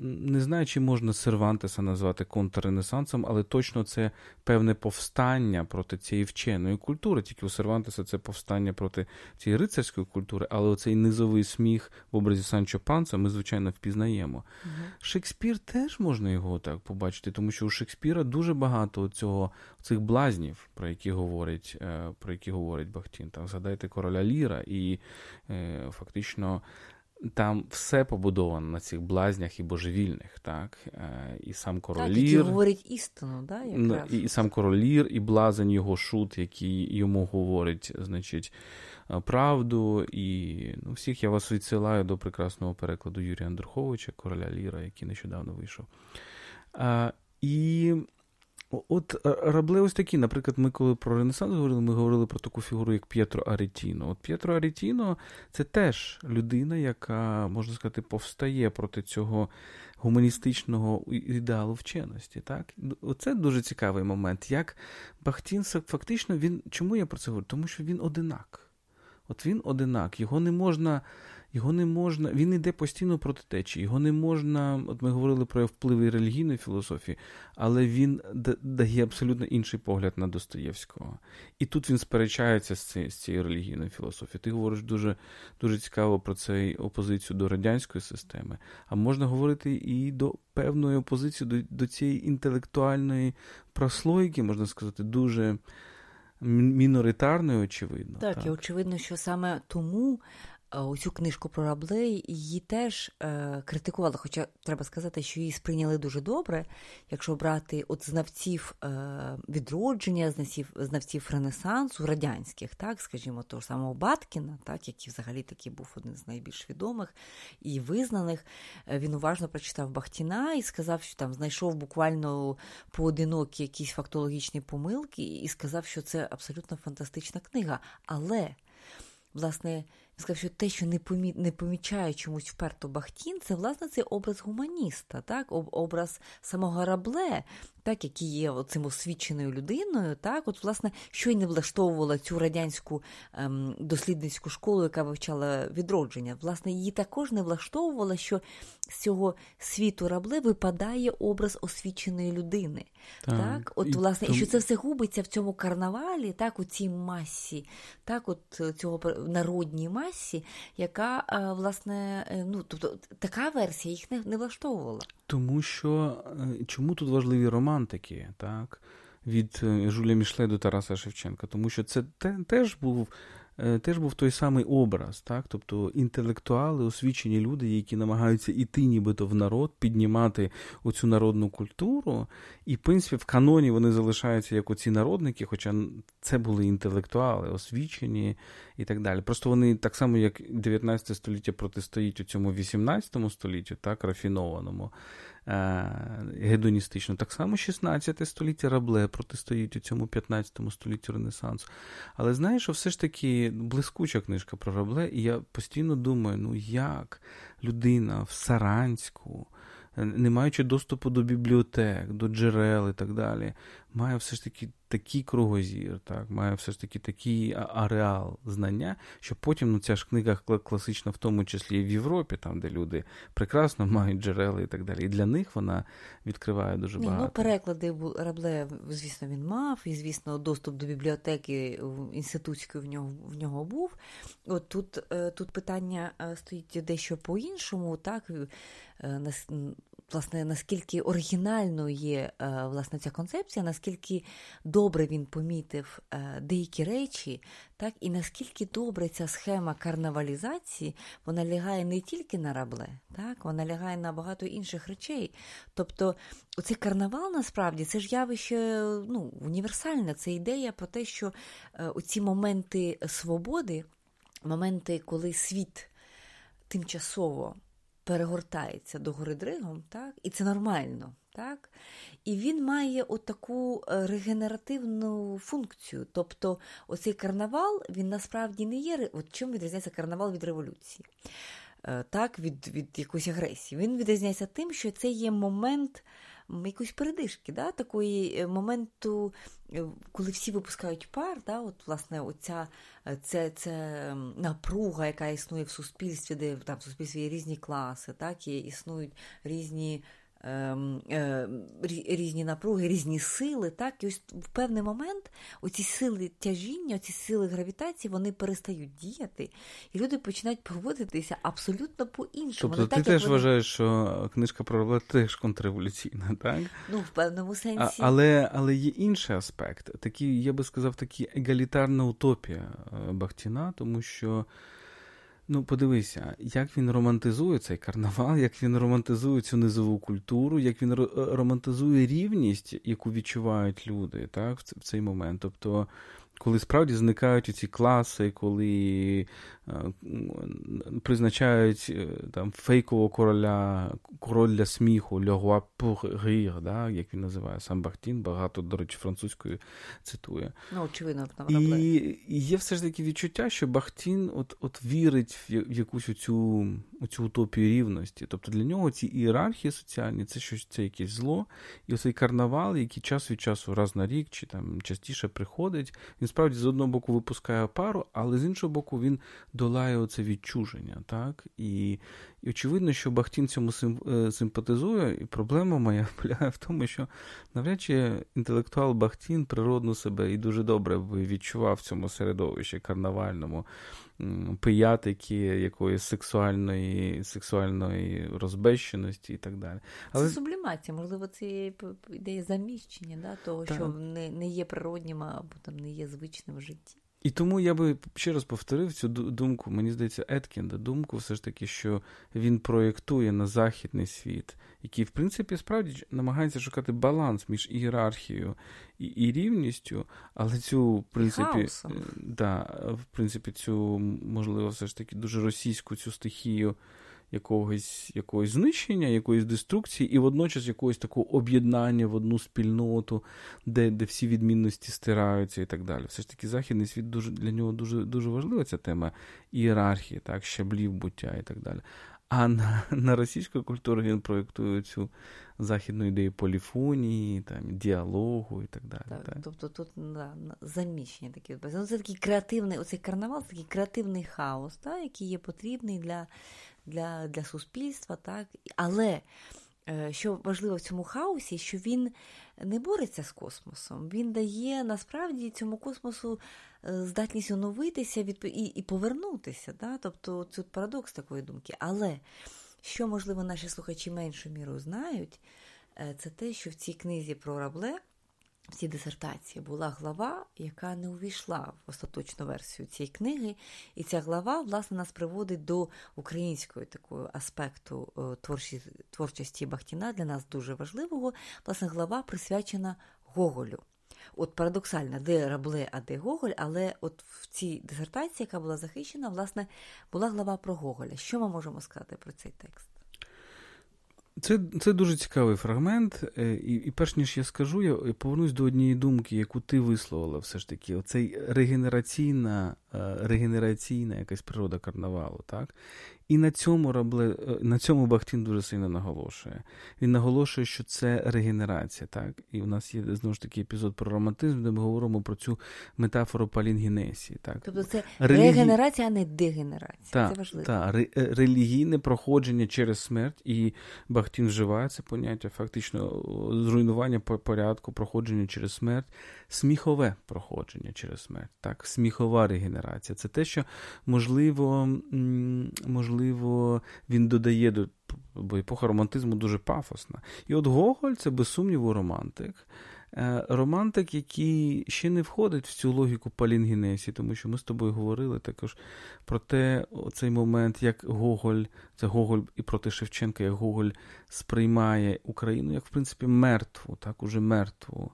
не знаю, чи можна Сервантеса назвати контрренесансом, але точно це певне повстання проти цієї вченої культури. Тільки у Сервантеса це повстання проти цієї рицарської культури, але оцей низовий сміх в образі Санчо Панца ми, звичайно, впізнаємо. Угу. Шекспір теж можна його так побачити, тому що у Шекспіра дуже багато цього, цих блазнів, про які говорить е, про які говорить Бахтін. Там згадайте короля Ліра, і е, фактично там все побудовано на цих блазнях і божевільних, так? Е, і сам король так, говорить істину, да, якраз. І, і сам король Лір, і блазень його шут, який йому говорить, значить, е, правду. І ну, всіх я вас відсилаю до прекрасного перекладу Юрія Андруховича, короля Ліра, який нещодавно вийшов. А, І От е, Рабле ось такі, наприклад, ми коли про Ренесанс говорили, ми говорили про таку фігуру, як П'єтро Арітіно. От П'єтро Арітіно це теж людина, яка, можна сказати, повстає проти цього гуманістичного ідеалу вченості. Так? Оце дуже цікавий момент. Як Бахтін фактично він. Чому я про це говорю? Тому що він одинак. От він одинак, його не можна його не можна, він йде постійно проти течії, його не можна. От ми говорили про впливи релігійної філософії, але він дає абсолютно інший погляд на Достоєвського. І тут він сперечається з цією, з цією релігійною філософією. Ти говориш дуже дуже цікаво про цей опозицію до радянської системи. А можна говорити і до певної опозиції до, до цієї інтелектуальної прослойки, можна сказати, дуже. Міноритарною, очевидно. Так, так, і очевидно, що саме тому Оцю е, книжку про Раблей її теж е, критикували, хоча треба сказати, що її сприйняли дуже добре, якщо брати от знавців е, відродження, знавців знавців Ренесансу, радянських, так, скажімо, того самого Баткіна, так, який взагалі таки був один з найбільш відомих і визнаних. Е, він уважно прочитав Бахтіна і сказав, що там знайшов буквально поодинокі якісь фактологічні помилки, і сказав, що це абсолютно фантастична книга. Але, власне сказав, що те, що не помі... не помічає чомусь вперто Бахтін, це власне цей образ гуманіста, так, образ самого Рабле, так, який є цим освіченою людиною, так, от, власне, що й не влаштовувала цю радянську ем, дослідницьку школу, яка вивчала відродження. Власне, її також не влаштовувала, що з цього світу рабле випадає образ освіченої людини. Так, так? От, і власне, тому... і що це все губиться в цьому карнавалі, так, у цій масі, так, от цього народній масі, яка, е, власне, е, ну, тобто така версія їх не, не влаштовувала. Тому що е, чому тут важливі романтики, так? Від е, Жуля Мішле до Тараса Шевченка, тому що це те, теж був Е, теж був той самий образ, так? тобто інтелектуали, освічені люди, які намагаються іти нібито в народ, піднімати оцю народну культуру. І, в принципі, в каноні вони залишаються як оці народники, хоча це були інтелектуали, освічені і так далі. Просто вони так само, як 19 століття протистоїть у цьому 18 століттю, так, рафінованому. Е, гедоністично. Так само 16 століття Рабле протистоїть у цьому 15 столітті Ренесансу. Але знаєш, все ж таки блискуча книжка про Рабле, і я постійно думаю, ну як людина в Саранську не маючи доступу до бібліотек, до джерел і так далі, має все ж таки такий кругозір, так, має все ж таки такий ареал знання, що потім ну, ця ж книга класична, в тому числі і в Європі, там, де люди прекрасно мають джерела і так далі. І для них вона відкриває дуже багато. Ну, переклади Рабле, звісно, він мав, і, звісно, доступ до бібліотеки інститутської в нього в нього був. От тут, е, тут питання е, стоїть дещо по-іншому, так. Е, власне, наскільки оригінальною є е, власне ця концепція, наскільки добре він помітив е, деякі речі, так і наскільки добре ця схема карнавалізації вона лягає не тільки на рабле, так вона лягає на багато інших речей. Тобто, оцей карнавал насправді це ж явище ну, універсальне. Це ідея про те, що оці моменти свободи, моменти, коли світ тимчасово перегортається до гори дригом, так? і це нормально. Так? І він має отаку е, регенеративну функцію. Тобто оцей карнавал він насправді не є. От Чим відрізняється карнавал від революції? Е, так, Від від якоїсь агресії. Він відрізняється тим, що це є момент якоїсь передишки, да, такої е, моменту, е, коли всі випускають пар, да, от, власне, оця це, це напруга, яка існує в суспільстві, де там в суспільстві є різні класи, так, і існують різні. Ем, е, різні напруги, різні сили. Так? І ось в певний момент оці сили тяжіння, оці сили гравітації вони перестають діяти, і люди починають поводитися абсолютно по-іншому. Тобто ти так, теж вони... вважаєш, що книжка про Равле теж контрреволюційна, так? Ну, в певному сенсі. А, але але є інший аспект. Такий, я би сказав, такий егалітарна утопія е, Бахтіна, тому що. Ну, подивися, як він романтизує цей карнавал, як він романтизує цю низову культуру, як він романтизує рівність, яку відчувають люди так, в цей момент. Тобто коли справді зникають ці класи, коли е, призначають е, там фейкового короля, король для сміху, le roi pour rire, да, як він називає сам Бахтін, багато, до речі, французькою цитує. Ну, очевидно, і, і є все ж таки відчуття, що Бахтін от от вірить в якусь оцю, оцю утопію рівності. Тобто для нього ці ієрархії соціальні це щось це якесь зло. І оцей карнавал, який час від часу раз на рік чи там частіше приходить, він справді з одного боку випускає пару, але з іншого боку, він долає оце відчуження. так? І і очевидно, що Бахтін цьому е, симпатизує, і проблема моя полягає в тому, що навряд чи інтелектуал Бахтін природно себе і дуже добре відчував в цьому середовищі карнавальному пиятики, якоїсь сексуальної сексуальної розбещеності і так далі. Але... Це сублімація, можливо, це ідея заміщення, да, того, так. що не не є природнім або там не є звичним в житті. І тому я би ще раз повторив цю думку, мені здається, Еткінда, думку все ж таки, що він проєктує на західний світ, який, в принципі, справді намагається шукати баланс між ієрархією і і рівністю, але цю, в принципі, е, да, в принципі, цю, можливо, все ж таки дуже російську цю стихію якогось якогось знищення, якоїсь деструкції, і водночас якогось такого об'єднання в одну спільноту, де де всі відмінності стираються і так далі. Все ж таки, західний світ дуже для нього дуже дуже важлива ця тема ієрархії, так, щаблів буття і так далі. А на на російську культуру він проєктує цю західну ідею поліфонії, там, діалогу і так далі. Так, так. Тобто тут да, заміщення такі. Ну, Це такий креативний, оцей карнавал, це такий креативний хаос, так, який є потрібний для для для суспільства, так? але е, що важливо в цьому хаосі, що він не бореться з космосом, він дає насправді цьому космосу е, здатність оновитися і і повернутися. Так? Тобто тут парадокс такої думки. Але що, можливо, наші слухачі меншою мірою знають, е, це те, що в цій книзі про рабле цій дисертації була глава, яка не увійшла в остаточну версію цієї книги. І ця глава, власне, нас приводить до українського такого аспекту е, творчості, творчості Бахтіна, для нас дуже важливого. Власне, глава присвячена Гоголю. От парадоксально, де Рабле, а де Гоголь, але от в цій дисертації, яка була захищена, власне, була глава про Гоголя. Що ми можемо сказати про цей текст? Це це дуже цікавий фрагмент, е, і і перш ніж я скажу, я повернусь до однієї думки, яку ти висловила все ж таки. Оцей регенераційна е, регенераційна якась природа карнавалу. так? І на цьому Рабле, е, на цьому Бахтін дуже сильно наголошує. Він наголошує, що це регенерація. так? І у нас є знову ж таки епізод про романтизм, де ми говоримо про цю метафору палінгенесії. Так? Тобто це Релігі... регенерація, а не дегенерація. Так, це важливо. Так, релігійне проходження через смерть, і Бахтін вживає це поняття, фактично зруйнування порядку, проходження через смерть, сміхове проходження через смерть. так? Сміхова регенерація. Це те, що можливо, можливо можливо, він додає до бо епоха романтизму дуже пафосна. І от Гоголь це без сумніву романтик. Е, романтик, який ще не входить в цю логіку палінгенесі, тому що ми з тобою говорили також про те, цей момент, як Гоголь, це Гоголь і проти Шевченка, як Гоголь сприймає Україну, як в принципі мертву, так уже мертву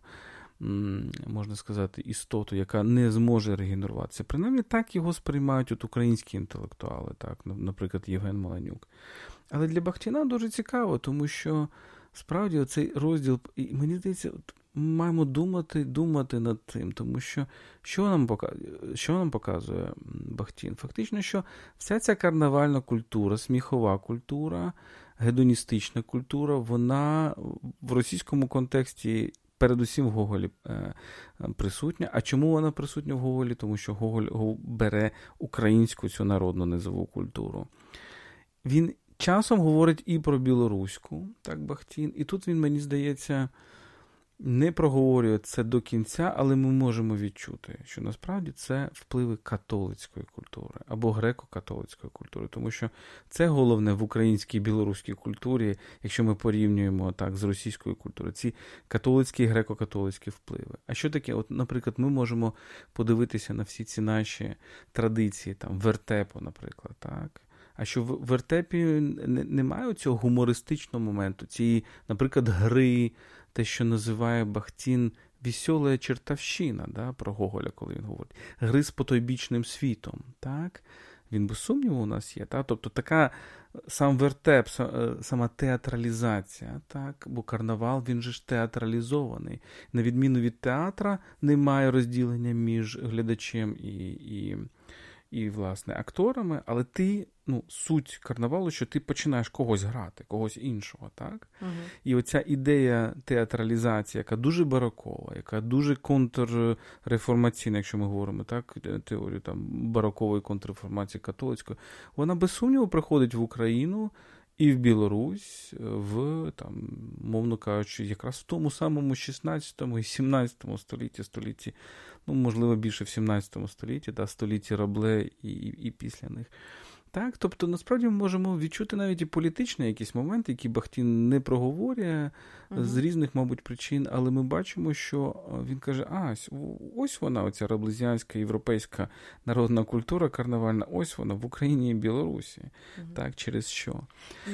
можна сказати, істоту, яка не зможе регенеруватися. Принаймні так його сприймають от українські інтелектуали, так, наприклад, Євген Маланюк. Але для Бахтіна дуже цікаво, тому що справді цей розділ, і мені здається, от, маємо думати думати над тим, тому що що нам показує, що нам показує Бахтін? Фактично, що вся ця карнавальна культура, сміхова культура, гедоністична культура, вона в російському контексті. Передусім в Гоголі е, присутня. А чому вона присутня в Гоголі? Тому що Гоголь бере українську цю народну низову культуру. Він часом говорить і про білоруську, так Бахтін, і тут він, мені здається, не проговорює це до кінця, але ми можемо відчути, що насправді це впливи католицької культури або греко-католицької культури, тому що це головне в українській білоруській культурі, якщо ми порівнюємо так з російською культурою, ці католицькі і греко-католицькі впливи. А що таке? От, наприклад, ми можемо подивитися на всі ці наші традиції, там вертепу, наприклад, так. А що в вертепі немає цього гумористичного моменту, цієї, наприклад, гри, те, що називає Бахтін весела чертовщина, да, про Гоголя, коли він говорить, гри з потойбічним світом. так? Він без сумніву у нас є. Так? Тобто така сам вертеп, е, сама театралізація, так? бо карнавал він же ж театралізований. На відміну від театра, немає розділення між глядачем і, і, і власне, акторами, але ти ну, суть карнавалу, що ти починаєш когось грати, когось іншого. так? Угу. І оця ідея театралізації, яка дуже барокова, яка дуже контрреформаційна, якщо ми говоримо так, теорію там барокової контрреформації католицької, вона без сумніву приходить в Україну. І в Білорусь, в там, мовно кажучи, якраз в тому самому 16 і 17 столітті, столітті, ну можливо, більше в 17 столітті, да, столітті Рабле і, і, і після них. Так, тобто, насправді ми можемо відчути навіть і політичний якийсь момент, який Бахтін не проговорює угу. з різних, мабуть, причин, але ми бачимо, що він каже: а, ось вона, оця раблезіанська європейська народна культура карнавальна, ось вона в Україні і Білорусі. Угу. Так, через що?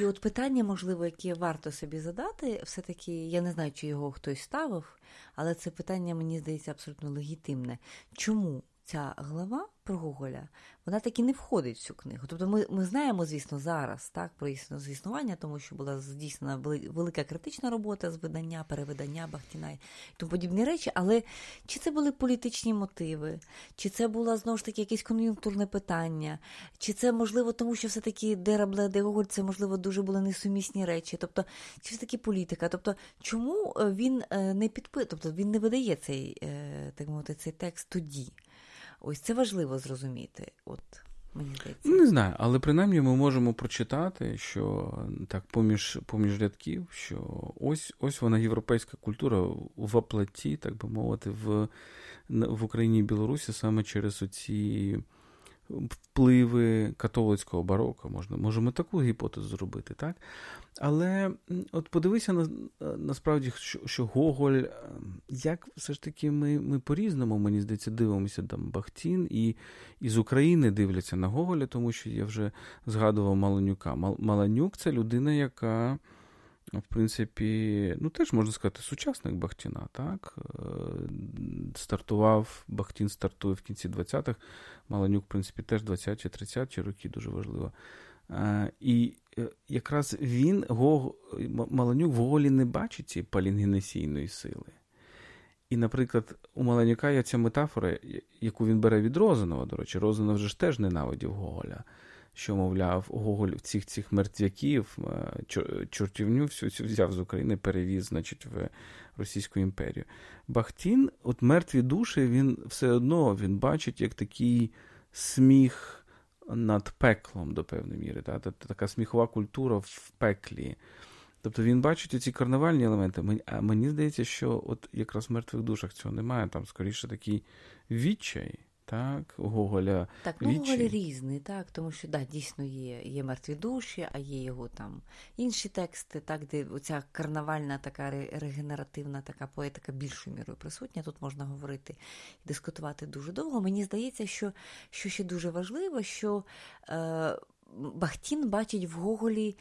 І от питання, можливо, яке варто собі задати, все-таки я не знаю, чи його хтось ставив, але це питання, мені здається, абсолютно легітимне. Чому? Ця глава про Гоголя вона таки не входить в цю книгу. Тобто ми ми знаємо, звісно, зараз так про існування, тому що була здійснена велика критична робота з видання, перевидання Бахтіна і тому подібні речі. Але чи це були політичні мотиви, чи це було знову ж таки якесь кон'юнктурне питання, чи це можливо, тому що все-таки де Рабле, де Гоголь, це можливо дуже були несумісні речі. Тобто, чи все таки політика? Тобто, чому е, він е, не підпи... тобто він не видає цей е, так мовити цей текст тоді? Ось це важливо зрозуміти. От мені здається. Не знаю, але принаймні ми можемо прочитати, що так, поміж поміж рядків, що ось ось вона європейська культура в оплаті, так би мовити, в в Україні і Білорусі саме через оці впливи католицького барока. Можна, Можемо таку гіпотезу зробити, так? Але от подивися на насправді, що що Гоголь, як все ж таки ми ми по-різному, мені здається, дивимося там Бахтін і, і з України дивляться на Гоголя, тому що я вже згадував Маланюка. Маланюк це людина, яка. В принципі, ну теж можна сказати, сучасник Бахтіна, так? Е, стартував, Бахтін стартує в кінці 20-х, Маланюк, в принципі, теж 20-ті, 30-ті роки дуже важливо. Е, і е, якраз він, Маланюк в Голі не бачить цієї палінгенесійної сили. І, наприклад, у Маланюка є ця метафора, яку він бере від Розанова, до речі, Розанов вже ж теж ненавидів Гоголя що, мовляв, Гоголь цих цих мертвяків, е, чортівню всю цю взяв з України, перевіз, значить, в Російську імперію. Бахтін, от мертві душі, він все одно він бачить як такий сміх над пеклом до певної міри. Та? Така сміхова культура в пеклі. Тобто він бачить ці карнавальні елементи. А мені здається, що от якраз в мертвих душах цього немає. Там скоріше такий відчай так, Гоголя. Так, ну Гоголь різний, так, тому що да, дійсно є є мертві душі, а є його там інші тексти, так, де оця карнавальна така регенеративна така поетика більшою мірою присутня. Тут можна говорити і дискутувати дуже довго. Мені здається, що що ще дуже важливо, що е, Бахтін бачить в Гоголі.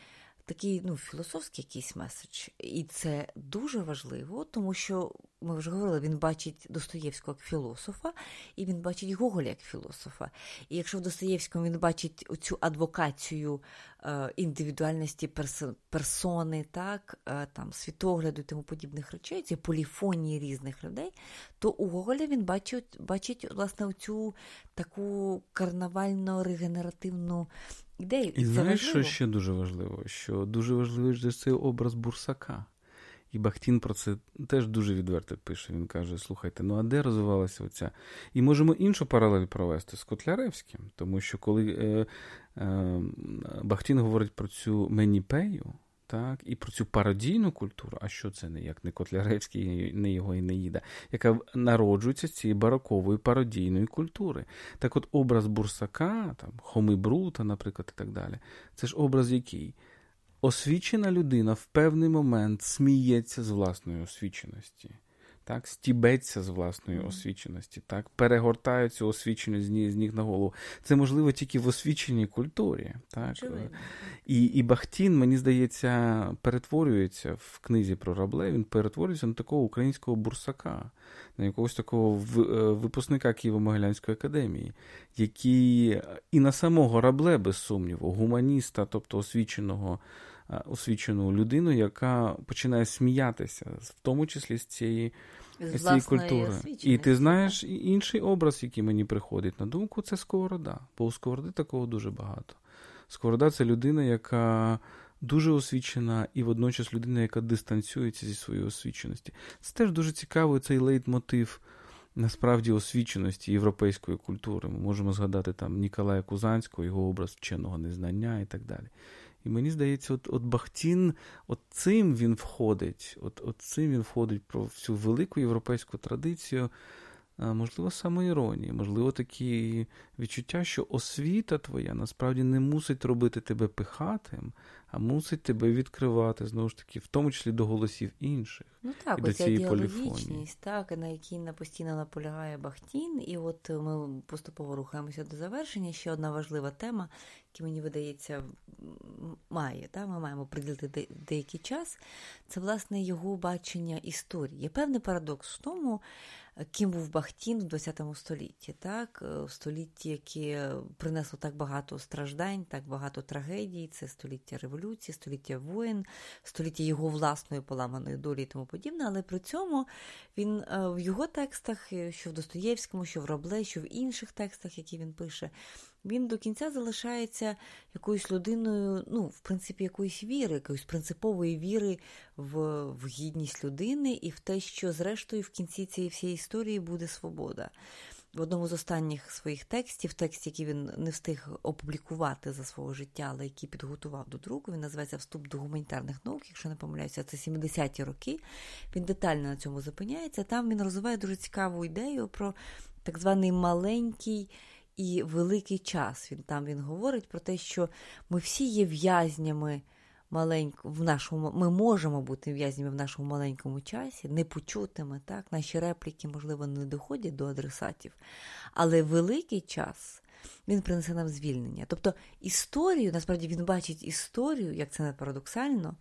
Такий ну, філософський якийсь меседж. І це дуже важливо, тому що ми вже говорили, він бачить Достоєвського як філософа, і він бачить Гоголя як філософа. І якщо в Достоєвському він бачить цю адвокацію е, індивідуальності перс, персони, так, е, там, світогляду і тому подібних речей, ці поліфонії різних людей, то у Гоголя він бачить, бачить власне, цю таку карнавально-регенеративну ідею. І, знаєш, що ще дуже важливо? Що дуже важливий ж цей образ бурсака. І Бахтін про це теж дуже відверто пише. Він каже: слухайте, ну а де розвивалася оця? І можемо іншу паралель провести з Котляревським, тому що коли е, е, Бахтін говорить про цю меніпею, так, і про цю пародійну культуру, а що це не як не Котляревський, не його і не їда, яка народжується з цієї барокової пародійної культури. Так от образ бурсака, там, Хоми Брута, наприклад, і так далі, це ж образ який? Освічена людина в певний момент сміється з власної освіченості, так, стібеться з власної освіченості, так, перегортає цю освіченість з ніг, на голову. Це можливо тільки в освіченій культурі. Так. І і Бахтін, мені здається, перетворюється в книзі про рабле, він перетворюється на такого українського бурсака, на якогось такого е, випускника Києво-Могилянської академії, який і на самого рабле, без сумніву, гуманіста, тобто освіченого. Е, освічену людину, яка починає сміятися, в тому числі з цієї з цієї культури. І ти знаєш інший образ, який мені приходить на думку, це сковорода. Бо у сковороди такого дуже багато. Сковорода це людина, яка дуже освічена, і водночас людина, яка дистанціюється зі своєї освіченості. Це теж дуже цікавий цей лейтмотив. Насправді освіченості європейської культури. Ми можемо згадати там Ніколая Кузанського, його образ вченого незнання і так далі. І мені здається, от от Бахтін, от цим він входить, от, от цим він входить про всю велику європейську традицію, можливо, самоіронії, можливо, такі відчуття, що освіта твоя насправді не мусить робити тебе пихатим, а мусить тебе відкривати, знову ж таки, в тому числі до голосів інших. Ну так, і до цієї діалогічність, так, на якій на постійно наполягає Бахтін. І от ми поступово рухаємося до завершення. Ще одна важлива тема, яка мені видається, має. Так? Ми маємо приділити деякий час. Це, власне, його бачення історії. Є певний парадокс в тому ким був Бахтін в ХХ столітті, так? Е, в столітті, яке принесло так багато страждань, так багато трагедій. Це століття революції, століття воїн, століття його власної поламаної долі і тому подібне. Але при цьому він е, в його текстах, е, що в Достоєвському, що в Рабле, що в інших текстах, які він пише, він до кінця залишається якоюсь людиною, ну, в принципі, якоїсь віри, якоїсь принципової віри в, в гідність людини і в те, що, зрештою, в кінці цієї всієї історії буде свобода. В одному з останніх своїх текстів, текст, який він не встиг опублікувати за свого життя, але який підготував до друку, він називається Вступ до гуманітарних наук, якщо не помиляюся, це 70-ті роки. Він детально на цьому зупиняється. Там він розвиває дуже цікаву ідею про так званий маленький і великий час. Він там він говорить про те, що ми всі є в'язнями маленько, в нашому, ми можемо бути в'язнями в нашому маленькому часі, непочутими, так, наші репліки, можливо, не доходять до адресатів, але великий час. Він принесе нам звільнення. Тобто історію, насправді він бачить історію, як це не парадоксально,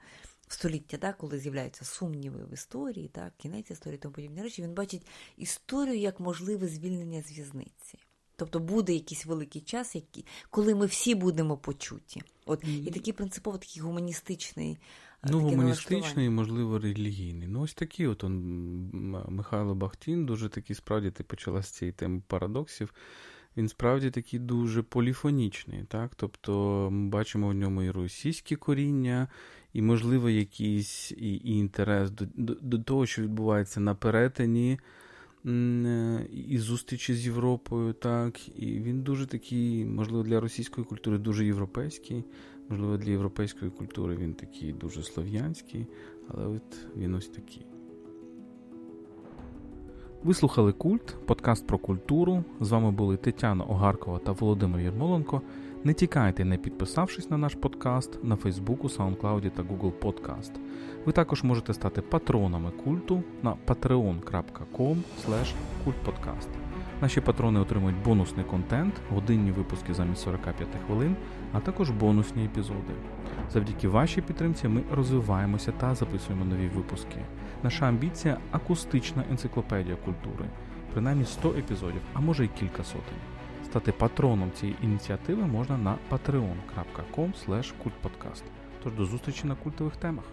в століття, так, коли з'являються сумніви в історії, так, кінець історії тому подібні речі, він бачить історію як можливе звільнення з в'язниці. Тобто буде якийсь великий час, який, коли ми всі будемо почуті. От І такий принципово такий гуманістичний. Е, ну, гуманістичний і, можливо, релігійний. Ну, ось такий от он Михайло Бахтін, дуже такий, справді, ти почала з цієї теми парадоксів. Він справді такий дуже поліфонічний. так? Тобто ми бачимо в ньому і російські коріння, і, можливо, якийсь і, і інтерес до, до, до того, що відбувається на перетині і зустрічі з Європою, так, і він дуже такий, можливо, для російської культури дуже європейський, можливо, для європейської культури він такий дуже слов'янський, але от він ось такий. Ви слухали Культ, подкаст про культуру. З вами були Тетяна Огаркова та Володимир Єрмоленко. Не тікайте, не підписавшись на наш подкаст на Фейсбуку, SoundCloud та Google Podcast. Ви також можете стати патронами культу на patreon.com. Наші патрони отримують бонусний контент, годинні випуски замість 45 хвилин, а також бонусні епізоди. Завдяки вашій підтримці ми розвиваємося та записуємо нові випуски. Наша амбіція акустична енциклопедія культури, принаймні 100 епізодів, а може й кілька сотень. Стати патроном цієї ініціативи можна на patreon.com. Тож до зустрічі на культових темах.